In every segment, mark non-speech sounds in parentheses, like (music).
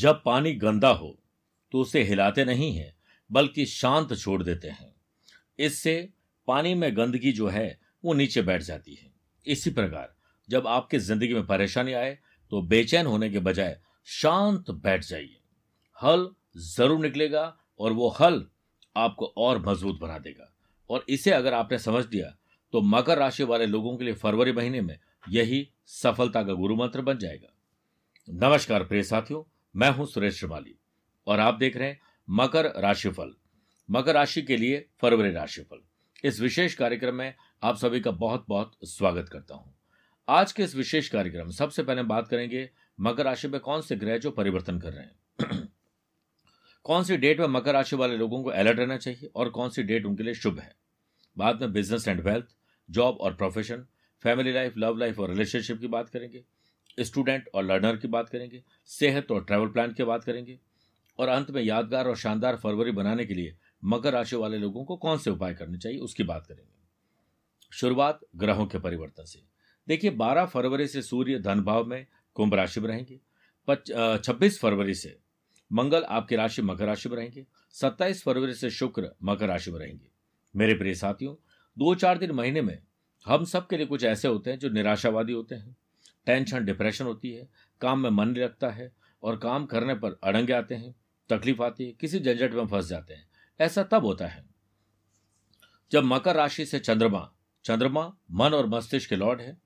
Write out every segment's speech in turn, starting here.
जब पानी गंदा हो तो उसे हिलाते नहीं हैं, बल्कि शांत छोड़ देते हैं। इससे पानी में गंदगी जो है, वो नीचे बैठ जाती है। इसी प्रकार, जब आपकी ज़िंदगी में परेशानी आए तो बेचैन होने के बजाय शांत बैठ जाइए। हल ज़रूर निकलेगा और वो हल आपको और मज़बूत बना देगा। और इसे अगर आपने समझ लिया तो मकर राशि वाले लोगों के लिए फरवरी महीने में यही सफलता का गुरु मंत्र बन जाएगा। नमस्कार प्रिय साथियों मैं हूँ सुरेश श्रीमाली, और आप देख रहे हैं मकर राशिफल। मकर राशि के लिए फरवरी राशिफल। इस विशेष कार्यक्रम में आप सभी का बहुत बहुत स्वागत करता हूँ। आज के इस विशेष कार्यक्रम में सबसे पहले बात करेंगे मकर राशि में कौन से ग्रह जो परिवर्तन कर रहे हैं। (clears throat) कौन सी डेट में मकर राशि वाले लोगों को अलर्ट रहना चाहिए और कौन सी डेट उनके लिए शुभ है? बाद में बिज़नेस एंड वेल्थ, जॉब और profession, family life, love life और रिलेशनशिप की बात करेंगे। स्टूडेंट और लर्नर की बात करेंगे, सेहत और ट्रैवल प्लान की बात करेंगे, और अंत में यादगार और शानदार फरवरी बनाने के लिए मकर राशि वाले लोगों को कौन से उपाय करने चाहिए, उसकी बात करेंगे। शुरुआत ग्रहों के परिवर्तन से। देखिए 12 फरवरी से सूर्य धन भाव में कुंभ राशि में रहेंगे छब्बीस फरवरी से मंगल आपकी राशि मकर राशि में रहेंगे, सत्ताईस फरवरी से शुक्र मकर राशि में रहेंगे। मेरे प्रिय साथियों, दो चार दिन महीने में हम सब के लिए कुछ ऐसे होते हैं जो निराशावादी होते हैं। टेंशन, डिप्रेशन होती है, काम में मन नहीं लगता है और काम करने पर अड़ंगे आते हैं, तकलीफ़ आती है, किसी झंझट में फंस जाते हैं। ऐसा तब होता है जब मकर राशि से चंद्रमा चंद्रमा मन और मस्तिष्क के लॉर्ड है,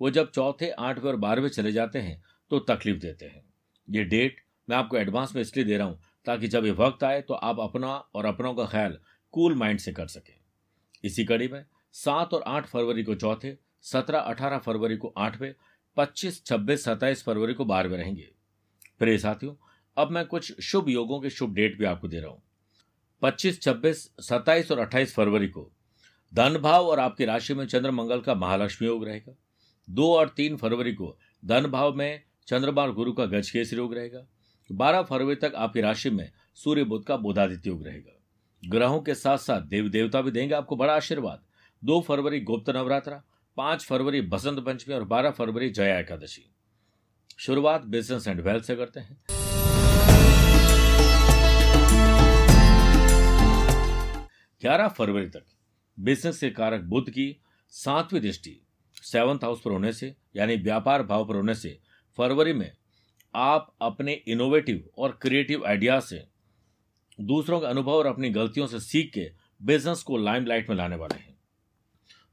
वो जब चौथे, आठवें और बारहवें चले जाते हैं तो तकलीफ़ देते हैं। ये डेट मैं आपको एडवांस में इसलिए दे रहा हूँ ताकि जब ये वक्त आए तो आप अपना और अपनों का ख्याल कूल माइंड से कर सकें। इसी कड़ी में सात और आठ फरवरी को चौथे, सत्रह, अठारह फरवरी को आठवें पच्चीस, छब्बीस, सत्ताईस फरवरी को बारहवें रहेंगे। प्रिय साथियों, अब मैं कुछ शुभ योगों के शुभ डेट भी आपको दे रहा हूँ। पच्चीस, छब्बीस, सत्ताईस और अट्ठाईस फरवरी को धन भाव और आपकी राशि में चंद्र मंगल का महालक्ष्मी योग रहेगा। दो और तीन फरवरी को धन भाव में चंद्रमा गुरु का गज केसरी योग रहेगा। बारह फरवरी तक आपकी राशि में सूर्य बुद्ध का बोधादित्य योग रहेगा। ग्रहों के साथ साथ देवी देवता भी देंगे आपको बड़ा आशीर्वाद। दो फरवरी, गुप्त नवरात्रा। पाँच फरवरी बसंत पंचमी और बारह फरवरी जया एकादशी। शुरुआत बिज़नेस एंड वेल्थ से करते हैं। ग्यारह फरवरी तक बिज़नेस के कारक बुद्ध की सातवीं दृष्टि सेवंथ हाउस पर होने से, यानी व्यापार भाव पर होने से, फरवरी में आप अपने इनोवेटिव और क्रिएटिव आइडिया से दूसरों के अनुभव और अपनी गलतियों से सीख के बिज़नेस को लाइमलाइट में लाने वाले हैं।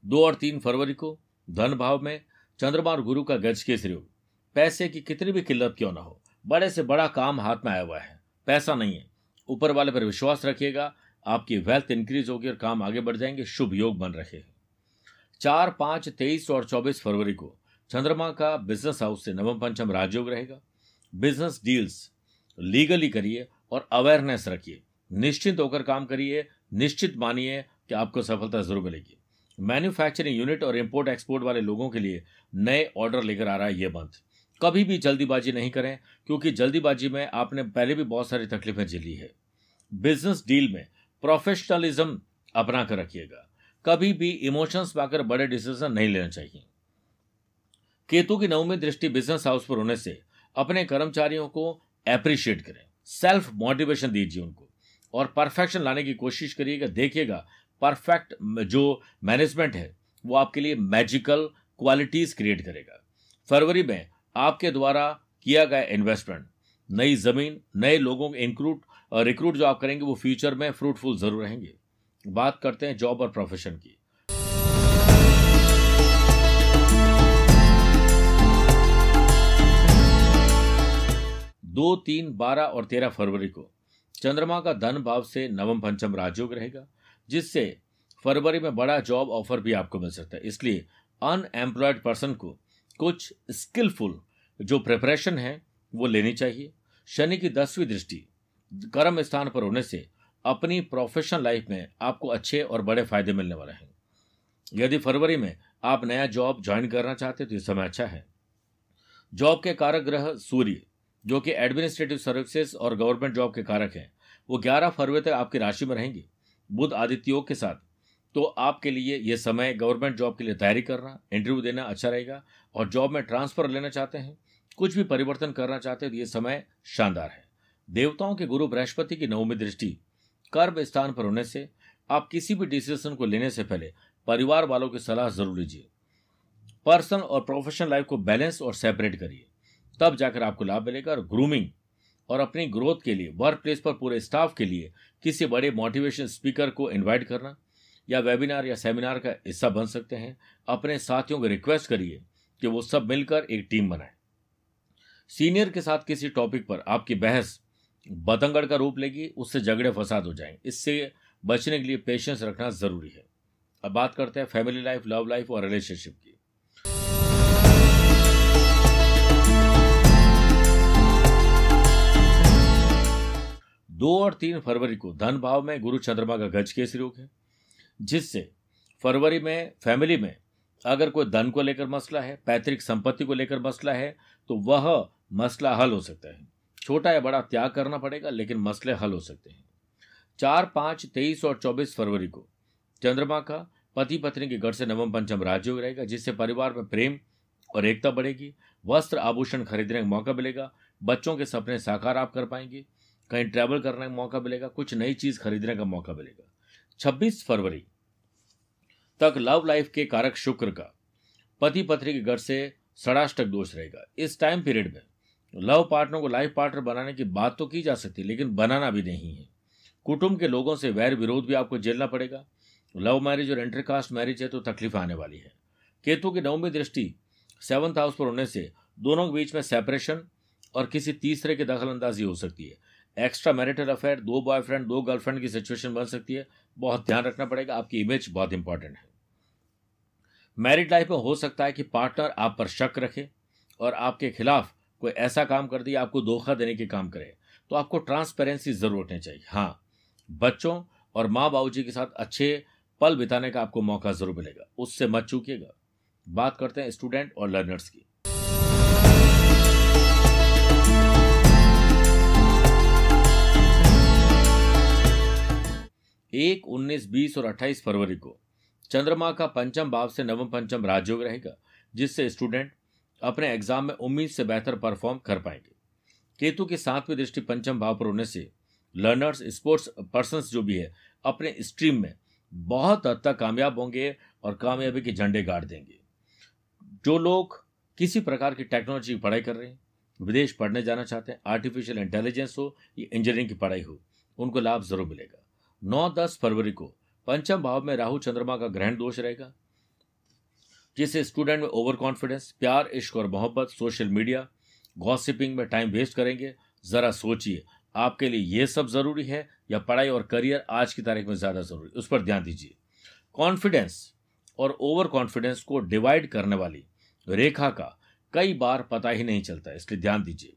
दो और तीन फरवरी को धन भाव में चंद्रमा और गुरु का गज के योग पैसे की कितनी भी किल्लत क्यों ना हो, बड़े से बड़ा काम हाथ में आया हुआ है। पैसा नहीं है। ऊपर वाले पर विश्वास रखिएगा, आपकी वेल्थ इंक्रीज होगी और काम आगे बढ़ जाएँगे। शुभ योग बन रहे हैं। चार, पाँच, तेईस और चौबीस फरवरी को चंद्रमा का बिज़नेस हाउस से नवम पंचम राजयोग रहेगा। बिज़नेस डील्स लीगली करिए और अवेयरनेस रखिए। निश्चित होकर काम करिए, निश्चित मानिए कि आपको सफलता ज़रूर मिलेगी। मैन्युफैक्चरिंग यूनिट और इंपोर्ट एक्सपोर्ट वाले लोगों के लिए नए ऑर्डर लेकर आ रहा है ये मंथ कभी भी जल्दीबाजी नहीं करें, क्योंकि जल्दीबाजी में आपने पहले भी बहुत सारी तकलीफें झेली है। बिज़नेस डील में प्रोफेशनलिज्म अपना कर रखिएगा। कभी भी इमोशंस पाकर बड़े डिसीज़न नहीं लेना चाहिए। केतु की नवमी दृष्टि बिज़नेस हाउस पर होने से अपने कर्मचारियों को अप्रिशिएट करें। सेल्फ मोटिवेशन दीजिए उनको। और परफेक्शन लाने की कोशिश करिएगा, देखिएगा परफेक्ट जो मैनेजमेंट है, वो आपके लिए मैजिकल क्वालिटीज क्रिएट करेगा। फरवरी में आपके द्वारा किया गया इन्वेस्टमेंट नई ज़मीन, नए लोगों के इंक्रूट रिक्रूट जो आप करेंगे, वो फ्यूचर में फ्रूटफुल ज़रूर रहेंगे। बात करते हैं जॉब और प्रोफेशन की। दो, तीन, बारह और तेरह फरवरी को चंद्रमा का धन भाव से नवम पंचम राजयोग रहेगा, जिससे फरवरी में बड़ा जॉब ऑफ़र भी आपको मिल सकता है। इसलिए अनएम्प्लॉयड पर्सन को कुछ स्किलफुल जो प्रिपरेशन है, वो लेनी चाहिए। शनि की दसवीं दृष्टि, कर्म स्थान पर होने से अपनी प्रोफेशनल लाइफ में आपको अच्छे और बड़े फ़ायदे मिलने वाले हैं। यदि फरवरी में आप नया जॉब ज्वाइन करना चाहते तो ये समय अच्छा है। जॉब के कारक ग्रह सूर्य, जो कि एडमिनिस्ट्रेटिव सर्विसेज़ और गवर्नमेंट जॉब के कारक हैं, वो 11 फरवरी तक आपकी राशि में रहेंगे। बुध आदित्य योग के साथ तो आपके लिए यह समय गवर्नमेंट जॉब के लिए तैयारी करना इंटरव्यू देना अच्छा रहेगा और जॉब में ट्रांसफ़र लेना चाहते हैं, कुछ भी परिवर्तन करना चाहते हैं तो ये समय शानदार है। देवताओं के गुरु बृहस्पति की नवमी दृष्टि, कर्म स्थान पर होने से, आप किसी भी डिसीज़न को लेने से पहले परिवार वालों की सलाह ज़रूर लीजिए। पर्सनल और प्रोफेशनल लाइफ को बैलेंस और सेपरेट करिए। तब जाकर आपको लाभ मिलेगा और ग्रूमिंग और अपनी ग्रोथ के लिए वर्क प्लेस पर पूरे स्टाफ के लिए किसी बड़े मोटिवेशन स्पीकर को इनवाइट करना या वेबिनार या सेमिनार का हिस्सा बन सकते हैं। अपने साथियों को रिक्वेस्ट करिए कि वो सब मिलकर एक टीम बनाए। सीनियर के साथ किसी टॉपिक पर आपकी बहस बतंगड़ का रूप लेगी, उससे झगड़े फसाद हो जाएँगे इससे बचने के लिए पेशेंस रखना ज़रूरी है। अब बात करते हैं फैमिली लाइफ लव लाइफ और रिलेशनशिप की। दो और तीन फरवरी को धन भाव में गुरु चंद्रमा का गज केसरी योग है जिससे फरवरी में, फैमिली में अगर कोई धन को लेकर मसला है, पैतृक संपत्ति को लेकर मसला है तो वह मसला हल हो सकता है। छोटा या बड़ा त्याग करना पड़ेगा, लेकिन मसले हल हो सकते हैं। चार, पाँच, तेईस और चौबीस फरवरी को चंद्रमा का पति पत्नी के घर से नवम पंचम राजयोग रहेगा जिससे परिवार में प्रेम और एकता बढ़ेगी, वस्त्र आभूषण खरीदने का मौका मिलेगा, बच्चों के सपने साकार आप कर पाएँगे, कहीं ट्रैवल करने का मौका मिलेगा, कुछ नई चीज़ खरीदने का मौका मिलेगा। 26 फरवरी तक लव लाइफ के कारक शुक्र का। पति पत्नी के घर से षडाष्टक दोष रहेगा। इस टाइम पीरियड में लव पार्टनर को लाइफ पार्टनर बनाने की बात तो की जा सकती है लेकिन बनाना भी नहीं है। कुटुंब के लोगों से वैर विरोध भी आपको झेलना पड़ेगा। लव मैरिज और इंटरकास्ट मैरिज है तो तकलीफ़ आने वाली है। केतु की नवमी दृष्टि सेवंथ हाउस पर होने से दोनों के बीच में सेपरेशन और किसी तीसरे की दखल अंदाजी हो सकती है। एक्स्ट्रा मैरिटल अफेयर दो बॉयफ्रेंड दो गर्लफ्रेंड की सिचुएशन बन सकती है। बहुत ध्यान रखना पड़ेगा। आपकी इमेज बहुत इंपॉर्टेंट है। मैरिड लाइफ में हो सकता है कि पार्टनर आप पर शक रखे और आपके खिलाफ कोई ऐसा काम कर दिया आपको धोखा देने के काम करे। तो आपको ट्रांसपेरेंसी ज़रूर रखनी चाहिए। हाँ बच्चों और माँ बाबू के साथ अच्छे पल बिताने का आपको मौका ज़रूर मिलेगा। उससे मत चूकिएगा। बात करते हैं स्टूडेंट और लर्नर्स की। एक उन्नीस, बीस और अट्ठाईस फरवरी को चंद्रमा का पंचम भाव से नवम पंचम राजयोग रहेगा, जिससे स्टूडेंट अपने एग्ज़ाम में उम्मीद से बेहतर परफॉर्म कर पाएँगे। केतु की सातवीं दृष्टि पंचम भाव पर होने से लर्नर्स स्पोर्ट्स पर्सनस जो भी है, अपने स्ट्रीम में बहुत हद तक कामयाब होंगे और कामयाबी के झंडे गाड़ देंगे। जो लोग किसी प्रकार की टेक्नोलॉजी की पढ़ाई कर रहे हैं, विदेश पढ़ने जाना चाहते हैं आर्टिफिशियल इंटेलिजेंस हो या इंजीनियरिंग की पढ़ाई हो, उनको लाभ ज़रूर मिलेगा। नौ दस फरवरी को पंचम भाव में राहु चंद्रमा का ग्रहण दोष रहेगा जिससे स्टूडेंट में ओवर कॉन्फिडेंस प्यार, इश्क और मोहब्बत सोशल मीडिया गॉसिपिंग में टाइम वेस्ट करेंगे। जरा सोचिए, आपके लिए ये सब ज़रूरी है या पढ़ाई और करियर आज की तारीख में ज़्यादा ज़रूरी? उस पर ध्यान दीजिए। कॉन्फिडेंस और ओवर कॉन्फिडेंस को डिवाइड करने वाली रेखा का कई बार पता ही नहीं चलता, इसलिए ध्यान दीजिए।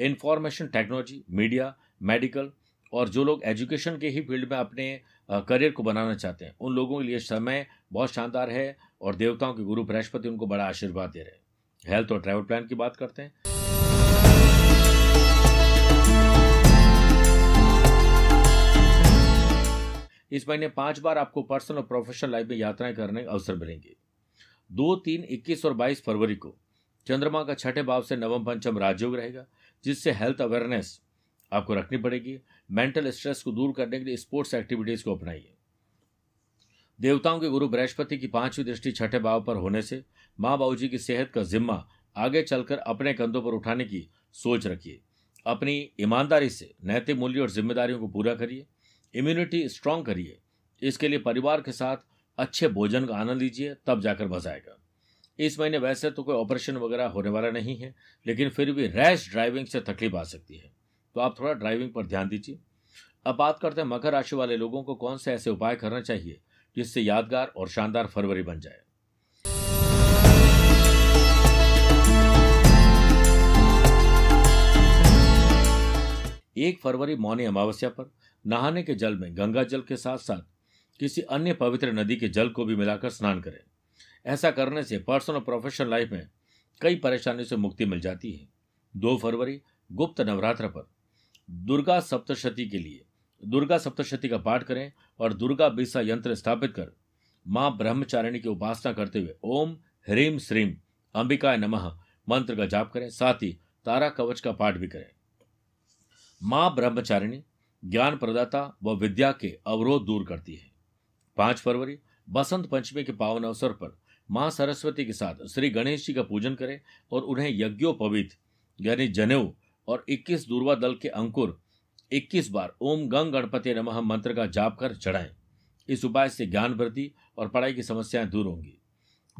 इंफॉर्मेशन टेक्नोलॉजी मीडिया मेडिकल और जो लोग एजुकेशन के ही फ़ील्ड में अपने करियर को बनाना चाहते हैं। उन लोगों के लिए समय बहुत शानदार है और देवताओं के गुरु बृहस्पति उनको बड़ा आशीर्वाद दे रहे हैं। हेल्थ और ट्रैवल प्लान की बात करते हैं। इस महीने पाँच बार आपको पर्सनल और प्रोफेशनल लाइफ में यात्राएँ करने का अवसर मिलेंगे। दो, तीन, इक्कीस और बाईस फरवरी को चंद्रमा का छठे भाव से नवम पंचम राजयोग रहेगा, जिससे हेल्थ अवेयरनेस आपको रखनी पड़ेगी। मेंटल स्ट्रेस को दूर करने के लिए स्पोर्ट्स एक्टिविटीज़ को अपनाइए। देवताओं के गुरु बृहस्पति की पांचवी दृष्टि छठे भाव पर होने से माँ बाबू जी की सेहत का जिम्मा आगे चलकर अपने कंधों पर उठाने की सोच रखिए। अपनी ईमानदारी से नैतिक मूल्य और जिम्मेदारियों को पूरा करिए। इम्यूनिटी स्ट्रांग करिए। इसके लिए परिवार के साथ अच्छे भोजन का आनंद लीजिए, तब जाकर मज़ा आएगा। इस महीने वैसे तो कोई ऑपरेशन वगैरह होने वाला नहीं है, लेकिन फिर भी रैश ड्राइविंग से तकलीफ़ आ सकती है। तो आप थोड़ा ड्राइविंग पर ध्यान दीजिए। अब बात करते हैं मकर राशि वाले लोगों को कौन से ऐसे उपाय करना चाहिए जिससे यादगार और शानदार फरवरी बन जाए। एक फरवरी मौनी अमावस्या पर, नहाने के जल में गंगा जल के साथ साथ किसी अन्य पवित्र नदी के जल को भी मिलाकर स्नान करें। ऐसा करने से पर्सनल और प्रोफेशनल लाइफ में कई परेशानियों से मुक्ति मिल जाती है। दो फरवरी, गुप्त नवरात्र पर दुर्गा सप्तशती के लिए। दुर्गा सप्तशती का पाठ करें और दुर्गा बीसा यंत्र स्थापित कर माँ ब्रह्मचारिणी की उपासना करते हुए ओम ह्रीम श्रीम अंबिका नमः मंत्र का जाप करें, साथ ही तारा कवच का पाठ भी करें। माँ ब्रह्मचारिणी ज्ञान प्रदाता व विद्या के अवरोध दूर करती है। पाँच फरवरी, बसंत पंचमी के पावन अवसर पर माँ सरस्वती के साथ श्री गणेश जी का पूजन करें और उन्हें यज्ञोपवीत, यानी जनेऊ और 21 दूरवा दल के अंकुर 21 बार ओम गंग गणपति नमः मंत्र का जाप कर चढ़ाएँ। इस उपाय से ज्ञान वृद्धि और पढ़ाई की समस्याएँ दूर होंगी।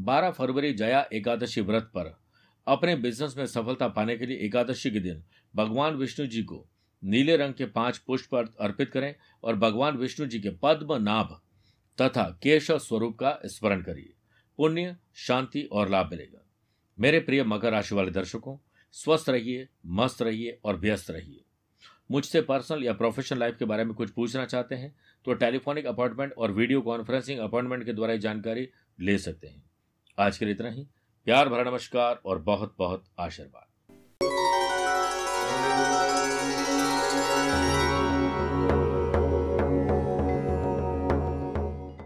12 फरवरी जया एकादशी व्रत पर अपने बिज़नेस में सफलता पाने के लिए एकादशी के दिन भगवान विष्णु जी को नीले रंग के पाँच पुष्प अर्पित करें और भगवान विष्णु जी के पद्म नाभ तथा केशव स्वरूप का स्मरण करिए। पुण्य, शांति और लाभ मिलेगा। मेरे प्रिय मकर राशि वाले दर्शकों स्वस्थ रहिए, मस्त रहिए और व्यस्त रहिए। मुझसे पर्सनल या प्रोफेशनल लाइफ के बारे में कुछ पूछना चाहते हैं तो टेलीफोनिक अपॉइंटमेंट और वीडियो कॉन्फ्रेंसिंग अपॉइंटमेंट के द्वारा जानकारी ले सकते हैं। आज के लिए इतना ही। प्यार भरा नमस्कार और बहुत बहुत आशीर्वाद।